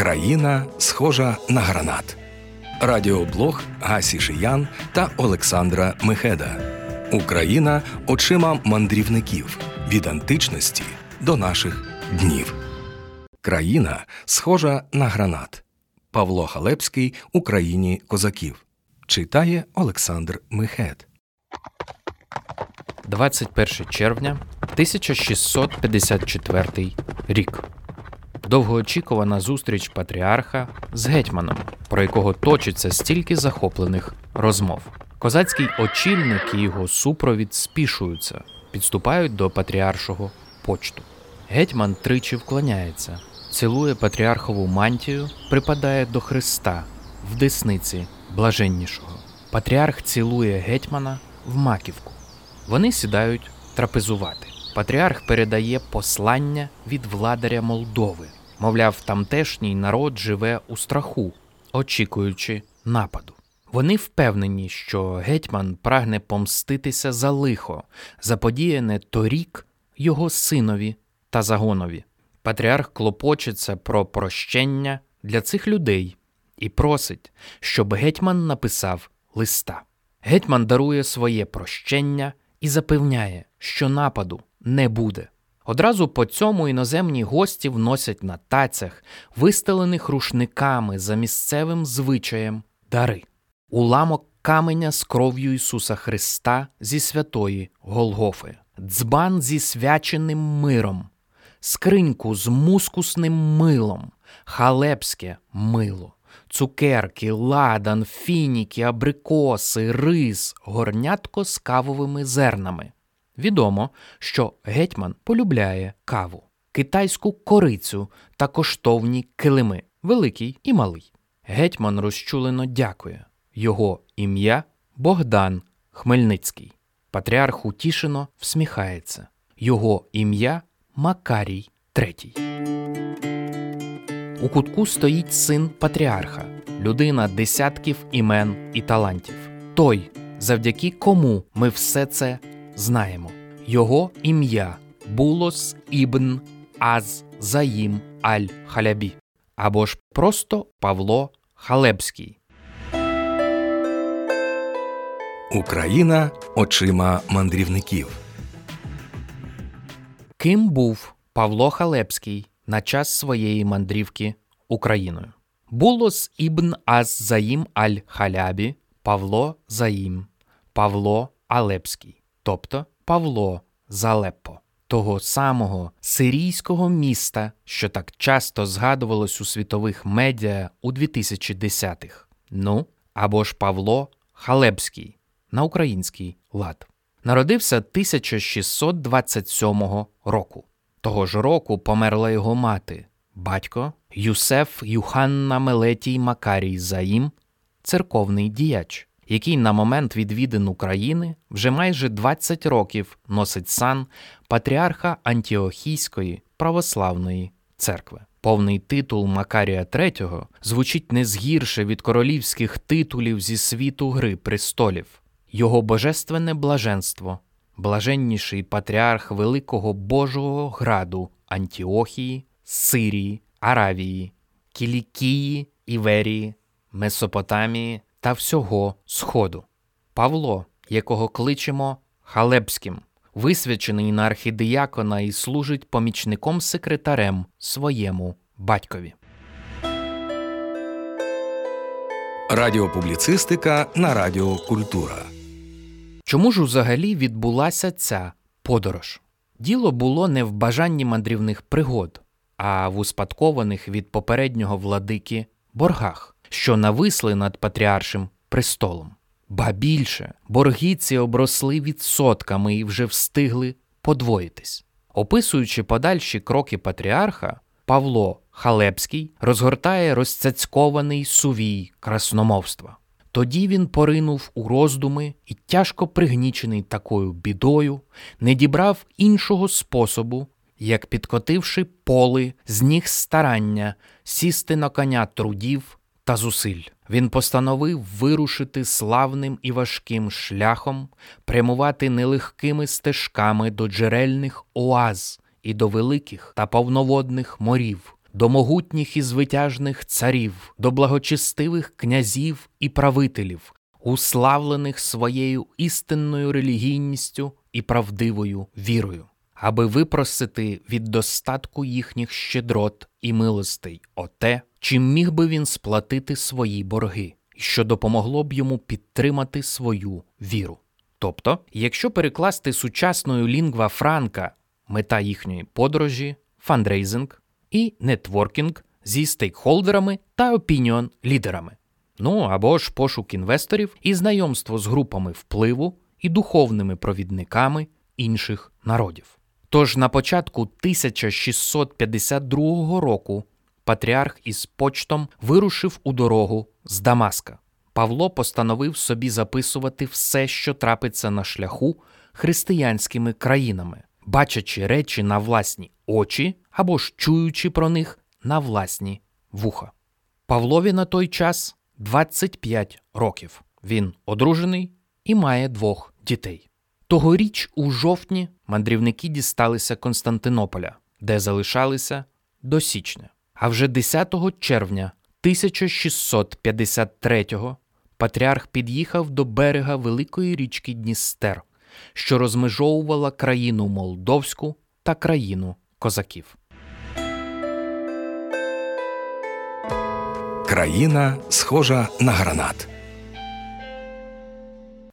Країна схожа на гранат. Радіоблог Гасі Шиян та Олександра Мехеда. Україна очима мандрівників від античності до наших днів. Країна схожа на гранат. Павло Халепський Україні козаків. Читає Олександр Мехед. 21 червня 1654 рік. Довгоочікувана зустріч патріарха з гетьманом, про якого точиться стільки захоплених розмов. Козацький очільник і його супровід спішуються, підступають до патріаршого почту. Гетьман тричі вклоняється, цілує патріархову мантію, припадає до Христа в десниці блаженнішого. Патріарх цілує гетьмана в маківку. Вони сідають трапезувати. Патріарх передає послання від владаря Молдови. Мовляв, тамтешній народ живе у страху, очікуючи нападу. Вони впевнені, що гетьман прагне помститися за лихо, заподіяне торік його синові та загонові. Патріарх клопочеться про прощення для цих людей і просить, щоб гетьман написав листа. Гетьман дарує своє прощення і запевняє, що нападу не буде. Одразу по цьому іноземні гості вносять на тацях, вистелених рушниками за місцевим звичаєм дари, уламок каменя з кров'ю Ісуса Христа зі святої Голгофи, дзбан зі свяченим миром, скриньку з мускусним милом, халепське мило, цукерки, ладан, фініки, абрикоси, рис, горнятко з кавовими зернами. Відомо, що гетьман полюбляє каву, китайську корицю та коштовні килими, великий і малий. Гетьман розчулено дякує. Його ім'я Богдан Хмельницький. Патріарх утішено всміхається. Його ім'я Макарій Третій. У кутку стоїть син патріарха, людина десятків імен і талантів. Той, завдяки кому ми все це знаємо. Його ім'я Булос Ібн Аз Заїм Аль Халябі або ж просто Павло Халебський. Україна очима мандрівників. Ким був Павло Халепський на час своєї мандрівки Україною? Булос Ібн Аз Заїм Аль Халябі Павло Заїм Павло Алепський, тобто Павло Залеппо, того самого сирійського міста, що так часто згадувалось у світових медіа у 2010-х. Ну або ж Павло Халебський на український лад. Народився 1627 року. Того ж року померла його мати, батько Юсеф Юханна Мелетій Макарій Заїм, церковний діяч, який на момент відвідин України вже майже 20 років носить сан патріарха Антіохійської православної церкви. Повний титул Макарія III звучить не згірше від королівських титулів зі світу Гри престолів. Його божественне блаженство, блаженніший патріарх Великого Божого граду Антіохії, Сирії, Аравії, Кілікії, Іверії, Месопотамії та всього Сходу. Павло, якого кличемо Халебським, висвячений на архідіякона і служить помічником секретарем своєму батькові. Радіопубліцистика на Радіо Культура. Чому ж взагалі відбулася ця подорож? Діло було не в бажанні мандрівних пригод, а в успадкованих від попереднього владики боргах, що нависли над патріаршим престолом. Ба більше борги ці обросли відсотками і вже встигли подвоїтись. Описуючи подальші кроки патріарха, Павло Халепський розгортає розцяцькований сувій красномовства. Тоді він поринув у роздуми і, тяжко пригнічений такою бідою, не дібрав іншого способу, як підкотивши поли з ніг старання, сісти на коня трудів та зусиль. Він постановив вирушити славним і важким шляхом, прямувати нелегкими стежками до джерельних оаз і до великих та повноводних морів, до могутніх і звитяжних царів, до благочестивих князів і правителів, уславлених своєю істинною релігійністю і правдивою вірою, аби випросити від достатку їхніх щедрот і милостей оте, чим міг би він сплатити свої борги, що допомогло б йому підтримати свою віру. Тобто, якщо перекласти сучасною лінгва франка мета їхньої подорожі, фандрейзинг і нетворкінг зі стейкхолдерами та опініон лідерами, ну або ж пошук інвесторів і знайомство з групами впливу і духовними провідниками інших народів. Тож на початку 1652 року патріарх із почтом вирушив у дорогу з Дамаска. Павло постановив собі записувати все, що трапиться на шляху християнськими країнами, бачачи речі на власні очі або ж чуючи про них на власні вуха. Павлові на той час 25 років. Він одружений і має двох дітей. Тогоріч у жовтні мандрівники дісталися Константинополя, де залишалися до січня. А вже 10 червня 1653-го патріарх під'їхав до берега великої річки Дністер, що розмежовувала країну Молдовську та країну козаків. Країна схожа на гранат.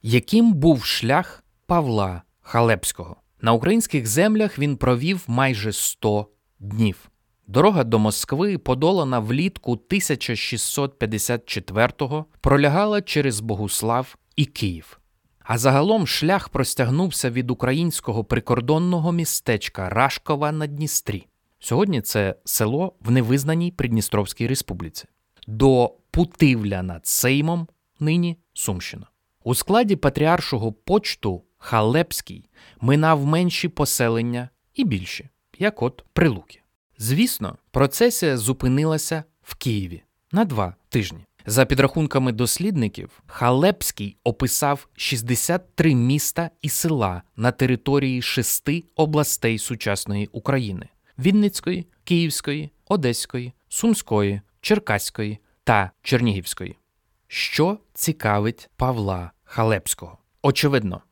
Яким був шлях Павла Халепського? На українських землях він провів майже 100 днів. Дорога до Москви, подолана влітку 1654-го, пролягала через Богуслав і Київ. А загалом шлях простягнувся від українського прикордонного містечка Рашкова на Дністрі. Сьогодні це село в невизнаній Придністровській республіці, до Путивля над Сеймом, нині Сумщина. У складі патріаршого почту Халепський минав менші поселення і більші, як от Прилуки. Звісно, процесія зупинилася в Києві на два тижні. За підрахунками дослідників, Халепський описав 63 міста і села на території шести областей сучасної України: Вінницької, Київської, Одеської, Сумської, Черкаської та Чернігівської. Що цікавить Павла Халепського? Очевидно,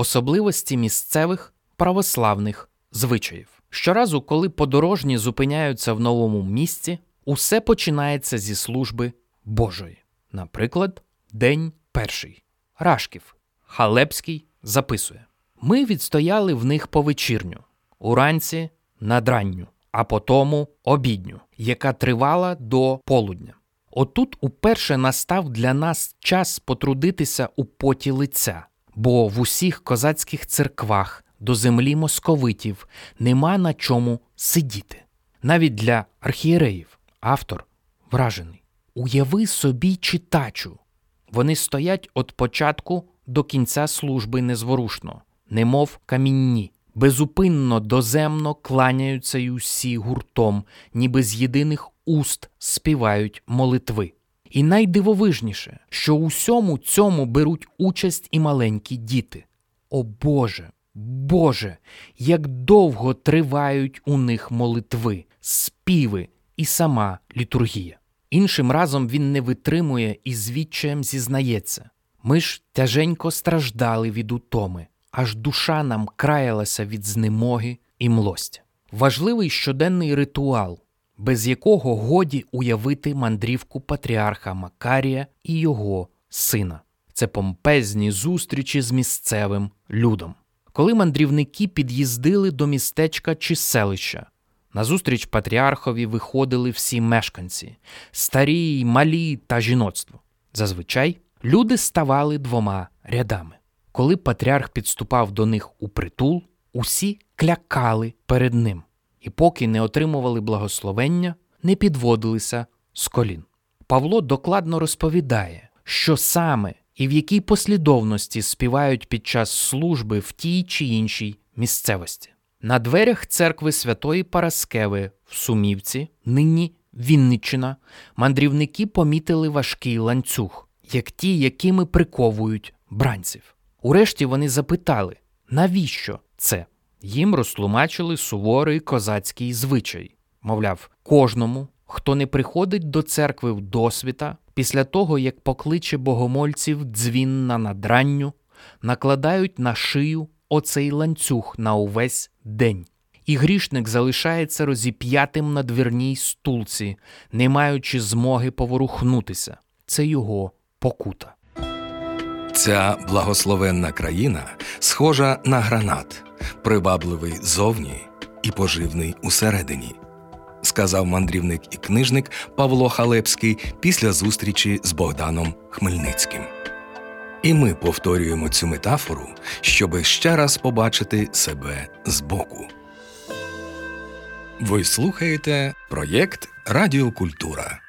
особливості місцевих православних звичаїв. Щоразу, коли подорожні зупиняються в новому місці, усе починається зі служби Божої. Наприклад, День перший. Рашків. Халепський записує: Ми відстояли в них повечірню, уранці надранню, а потому обідню, яка тривала до полудня. Отут уперше настав для нас час потрудитися у поті лиця, бо в усіх козацьких церквах до землі московитів нема на чому сидіти. Навіть для архієреїв автор вражений. Уяви собі читачу. Вони стоять від початку до кінця служби незворушно, немов камінні, безупинно доземно кланяються й усі гуртом, ніби з єдиних уст співають молитви. І найдивовижніше, що у всьому цьому беруть участь і маленькі діти. О Боже, Боже, як довго тривають у них молитви, співи і сама літургія. Іншим разом він не витримує і звідчаєм зізнається. Ми ж тяженько страждали від утоми, аж душа нам краялася від знемоги і млостя. Важливий щоденний ритуал, без якого годі уявити мандрівку патріарха Макарія і його сина. Це помпезні зустрічі з місцевим людом. Коли мандрівники під'їздили до містечка чи селища, назустріч патріархові виходили всі мешканці старі, малі та жіноцтво. Зазвичай люди ставали двома рядами. Коли патріарх підступав до них у притул, усі клякали перед ним і, поки не отримували благословення, не підводилися з колін. Павло докладно розповідає, що саме і в якій послідовності співають під час служби в тій чи іншій місцевості. На дверях церкви Святої Параскеви в Сумівці, нині Вінниччина, мандрівники помітили важкий ланцюг, як ті, якими приковують бранців. Урешті вони запитали, навіщо це? Їм розтлумачили суворий козацький звичай. Мовляв, кожному, хто не приходить до церкви в досвіта, після того, як покличе богомольців дзвін на надранню, накладають на шию оцей ланцюг на увесь день. І грішник залишається розіп'ятим на двірній стулці, не маючи змоги поворухнутися. Це його покута. Ця благословенна країна схожа на гранат, привабливий зовні і поживний усередині, сказав мандрівник і книжник Павло Халепський після зустрічі з Богданом Хмельницьким. І ми повторюємо цю метафору, щоби ще раз побачити себе збоку. Ви слухаєте проєкт Радіокультура.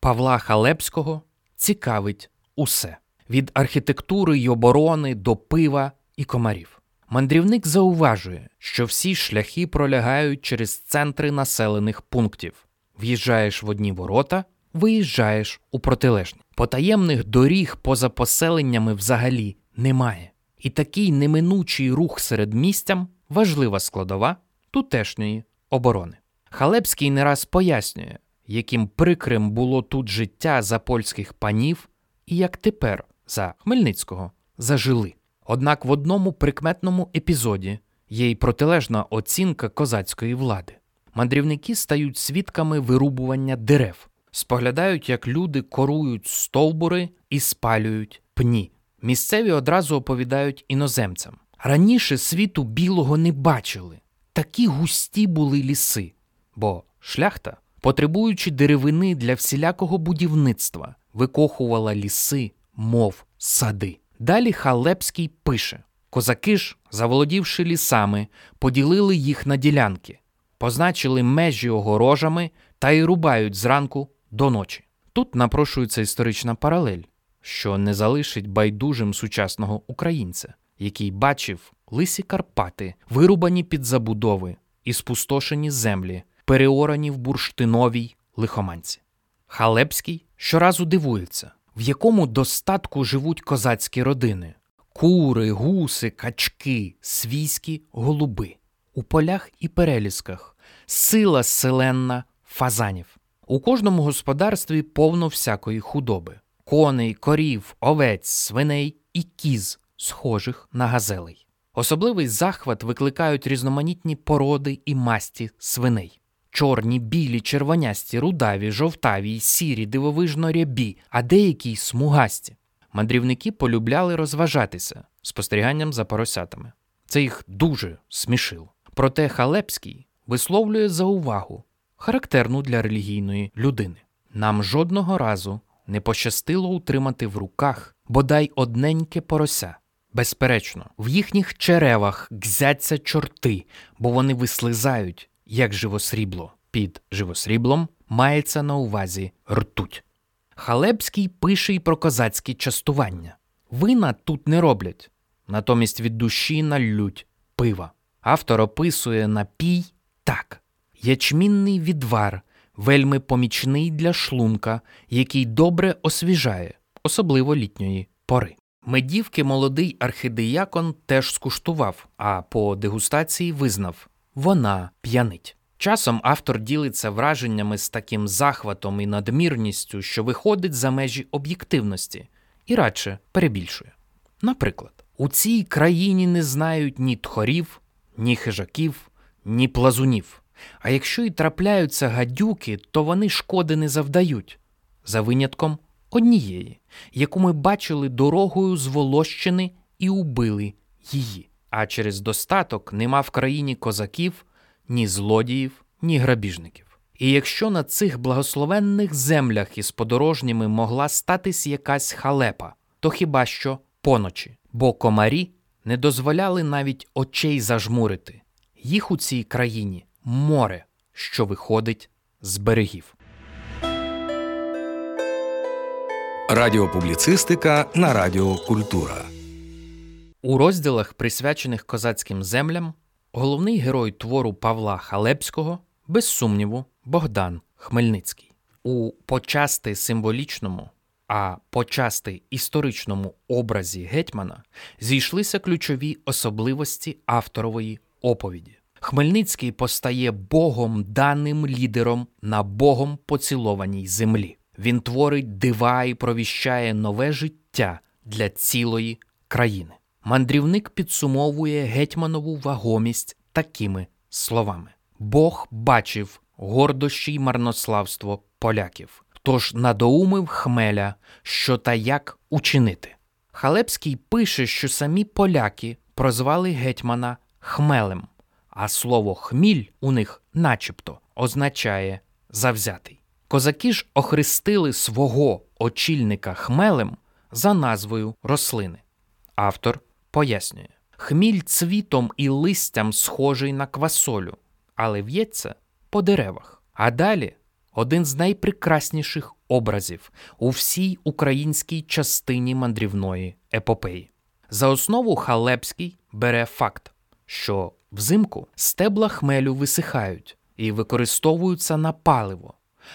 Павла Халепського цікавить усе від архітектури й оборони до пива і комарів. Мандрівник зауважує, що всі шляхи пролягають через центри населених пунктів. В'їжджаєш в одні ворота, виїжджаєш у протилежні. Потаємних доріг поза поселеннями взагалі немає. І такий неминучий рух серед містям важлива складова тутешньої оборони. Халепський не раз пояснює, яким прикрим було тут життя за польських панів і як тепер за Хмельницького зажили. Однак в одному прикметному епізоді є й протилежна оцінка козацької влади. Мандрівники стають свідками вирубування дерев, споглядають, як люди корують стовбури і спалюють пні. Місцеві одразу оповідають іноземцям. Раніше світу білого не бачили. Такі густі були ліси, бо шляхта, потребуючи деревини для всілякого будівництва, викохувала ліси, мов сади. Далі Халепський пише: козаки ж, заволодівши лісами, поділили їх на ділянки, позначили межі огорожами та й рубають зранку до ночі. Тут напрошується історична паралель, що не залишить байдужим сучасного українця, який бачив лисі Карпати, вирубані під забудови і спустошені землі, переорані в бурштиновій лихоманці. Халепський щоразу дивується, в якому достатку живуть козацькі родини: кури, гуси, качки, свійські голуби, у полях і перелісках, сила селенна фазанів. У кожному господарстві повно всякої худоби: коней, корів, овець, свиней і кіз, схожих на газелей. Особливий захват викликають різноманітні породи і масті свиней. Чорні, білі, червонясті, рудаві, жовтаві, сірі, дивовижно рябі, а деякі й смугасті. Мандрівники полюбляли розважатися спостеріганням за поросятами. Це їх дуже смішило. Проте Халепський висловлює заувагу, характерну для релігійної людини. Нам жодного разу не пощастило утримати в руках бодай одненьке порося. Безперечно, в їхніх черевах гзяться чорти, бо вони вислизають, як живосрібло. Під живосріблом мається на увазі ртуть. Халепський пише й про козацькі частування. Вина тут не роблять, натомість від душі налють пива. Автор описує напій так: ячмінний відвар, вельми помічний для шлунка, який добре освіжає, особливо літньої пори. Медівки молодий архидеякон теж скуштував, а по дегустації визнав вона п'янить. Часом автор ділиться враженнями з таким захватом і надмірністю, що виходить за межі об'єктивності, і радше перебільшує. Наприклад, у цій країні не знають ні тхорів, ні хижаків, ні плазунів. А якщо й трапляються гадюки, то вони шкоди не завдають, за винятком однієї, яку ми бачили дорогою з Волощини і убили її. А через достаток нема в країні козаків, ні злодіїв, ні грабіжників. І якщо на цих благословенних землях із подорожніми могла статись якась халепа, то хіба що поночі, бо комарі не дозволяли навіть очей зажмурити. Їх у цій країні море, що виходить з берегів. Радіопубліцистика на Радіо Культура. У розділах, присвячених козацьким землям, головний герой твору Павла Халепського, без сумніву, Богдан Хмельницький. У почасти символічному, а почасти історичному образі гетьмана зійшлися ключові особливості авторової оповіді. Хмельницький постає Богом даним лідером на Богом поцілованій землі. Він творить дива і провіщає нове життя для цілої країни. Мандрівник підсумовує гетьманову вагомість такими словами: Бог бачив гордощі й марнославство поляків, тож надоумив хмеля, що та як учинити. Халепський пише, що самі поляки прозвали гетьмана хмелем, а слово хміль у них начебто означає завзятий. Козаки ж охрестили свого очільника хмелем за назвою рослини. Автор пояснює: хміль цвітом і листям схожий на квасолю, але в'ється по деревах. А далі один з найпрекрасніших образів у всій українській частині мандрівної епопеї. За основу Халепський бере факт, що взимку стебла хмелю висихають і використовуються на паливо.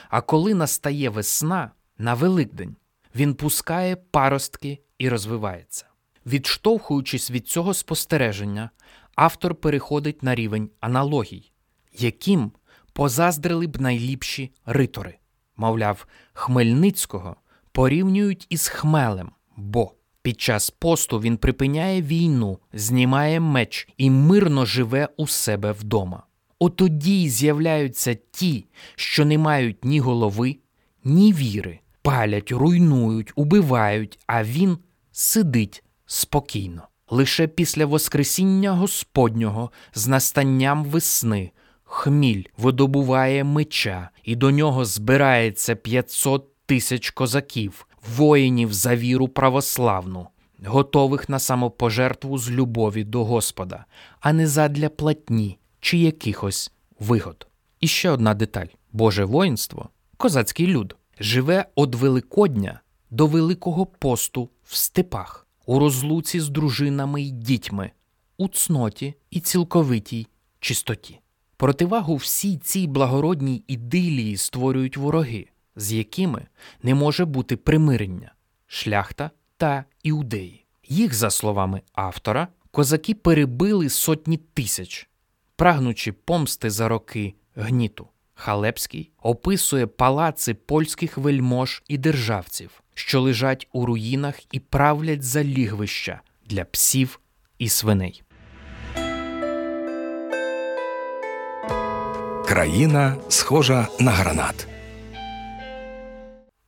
А коли настає весна на Великдень, він пускає паростки і розвивається. Відштовхуючись від цього спостереження, автор переходить на рівень аналогій, яким позаздрили б найліпші ритори. Мовляв, Хмельницького порівнюють із хмелем, бо під час посту він припиняє війну, знімає меч і мирно живе у себе вдома. Отоді й з'являються ті, що не мають ні голови, ні віри, палять, руйнують, убивають, а він сидить спокійно. Лише після Воскресіння Господнього з настанням весни хміль видобуває меча, і до нього збирається 500 тисяч козаків, воїнів за віру православну, готових на самопожертву з любові до Господа, а не задля платні чи якихось вигод. І ще одна деталь: Боже воїнство, козацький люд, живе від Великодня до Великого посту в степах, у розлуці з дружинами й дітьми, у цноті і цілковитій чистоті. Противагу всій цій благородній ідилії створюють вороги, з якими не може бути примирення шляхта та іудеї. Їх, за словами автора, козаки перебили сотні тисяч, прагнучи помсти за роки гніту. Халепський описує палаци польських вельмож і державців, що лежать у руїнах і правлять за лігвища для псів і свиней. Країна схожа на гранат.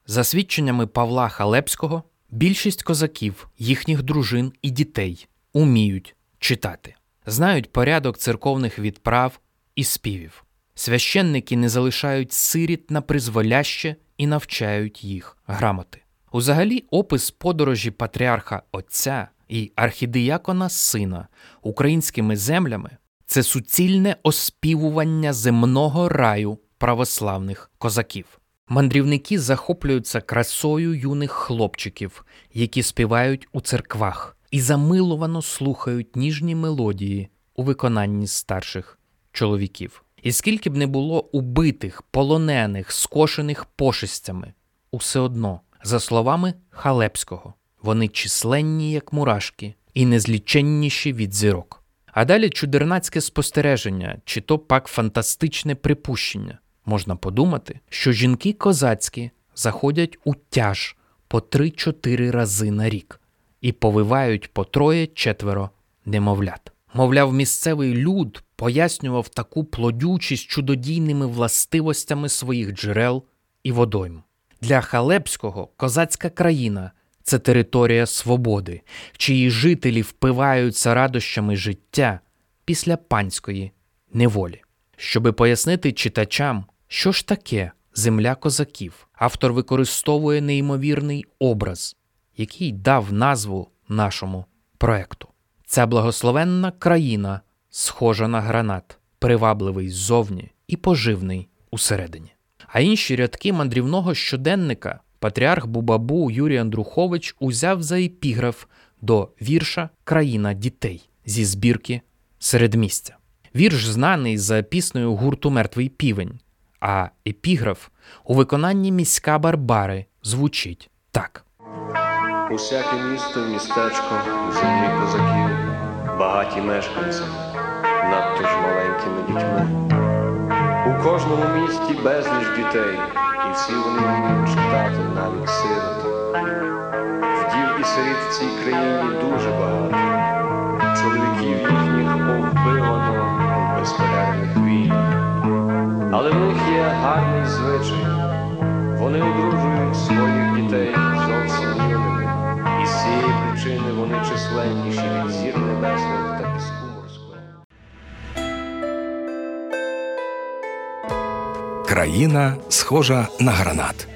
За свідченнями Павла Халепського, більшість козаків, їхніх дружин і дітей уміють читати, знають порядок церковних відправ і співів. Священники не залишають сиріт на призволяще і навчають їх грамоти. Узагалі, опис подорожі патріарха Отця і архідіякона Сина українськими землями це суцільне оспівування земного раю православних козаків. Мандрівники захоплюються красою юних хлопчиків, які співають у церквах, і замиловано слухають ніжні мелодії у виконанні старших чоловіків. І скільки б не було убитих, полонених, скошених пошестями, усе одно, за словами Халепського, вони численні, як мурашки, і незліченніші від зірок. А далі чудернацьке спостереження, чи то пак фантастичне припущення. Можна подумати, що жінки козацькі заходять у тяж по 3-4 рази на рік і повивають по троє-четверо немовлят. Мовляв, місцевий люд пояснював таку плодючість чудодійними властивостями своїх джерел і водойм. Для Халепського козацька країна це територія свободи, чиї жителі впиваються радощами життя після панської неволі. Щоби пояснити читачам, що ж таке земля козаків, автор використовує неймовірний образ, який дав назву нашому проекту. Ця благословенна країна схожа на гранат, привабливий ззовні і поживний усередині. А інші рядки мандрівного щоденника патріарх Бубабу Юрій Андрухович узяв за епіграф до вірша Країна дітей зі збірки середмістя. Вірш знаний за піснею гурту Мертвий півень, а епіграф у виконанні міська Барбари звучить так. Усяке місто, містечко, землі козаків, багаті мешканці, надто ж маленькими дітьми. У кожному місті безліч дітей, і всі вони вміють читати навіть сироти. Вдів і сиріт в цій країні дуже багато. Чоловіків їхніх повбивано у безперервних війнах. Але в них є гарний звичай. Вони одружують своїх дітей зовсім юними. І з цієї причини вони численніші від зір небесних Країна схожа на гранат.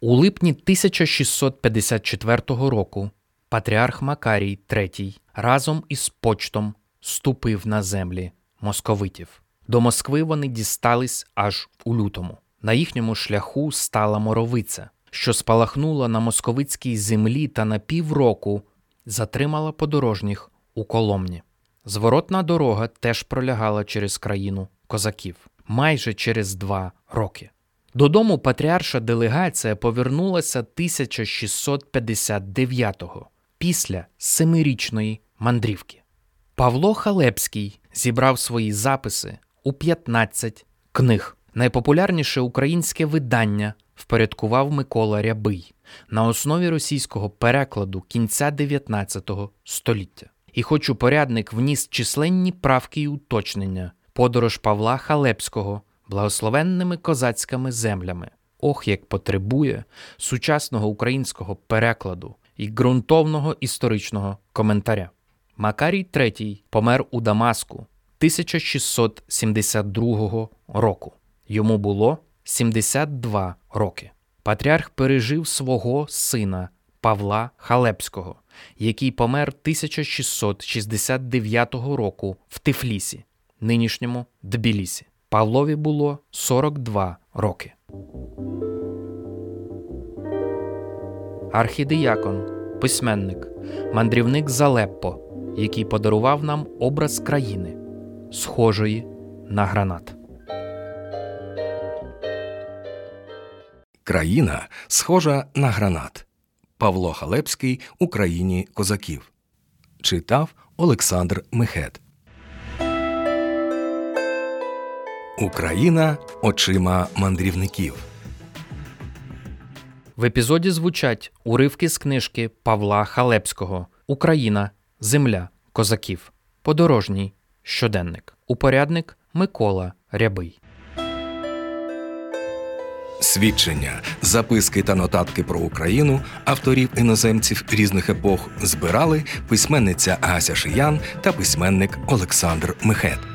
У липні 1654 року патріарх Макарій III разом із почтом ступив на землі московитів. До Москви вони дістались аж у лютому. На їхньому шляху стала моровиця, що спалахнула на московицькій землі та на півроку затримала подорожніх у Коломні. Зворотна дорога теж пролягала через країну козаків майже через два роки. Додому патріарша делегація повернулася 1659-го, після семирічної мандрівки. Павло Халепський зібрав свої записи у 15 книг. Найпопулярніше українське видання впорядкував Микола Рябий на основі російського перекладу кінця 19 століття. І хоч упорядник вніс численні правки і уточнення, подорож Павла Халепського благословенними козацькими землями, ох, як потребує сучасного українського перекладу і ґрунтовного історичного коментаря. Макарій III помер у Дамаску 1672 року. Йому було 72 роки. Патріарх пережив свого сина Павла Халепського, який помер 1669 року в Тифлісі, нинішньому Тбілісі. Павлові було 42 роки. Архідіякон, письменник, мандрівник Залеппо, який подарував нам образ країни, схожої на гранат. Країна схожа на гранат. Павло Халепський у країні козаків. Читав Олександр Мехет. Україна очима мандрівників. В епізоді звучать уривки з книжки Павла Халепського Україна, Земля, Козаків. Подорожній щоденник. Упорядник Микола Рябий. Свідчення, записки та нотатки про Україну авторів іноземців різних епох збирали письменниця Ася Шиян та письменник Олександр Мехет.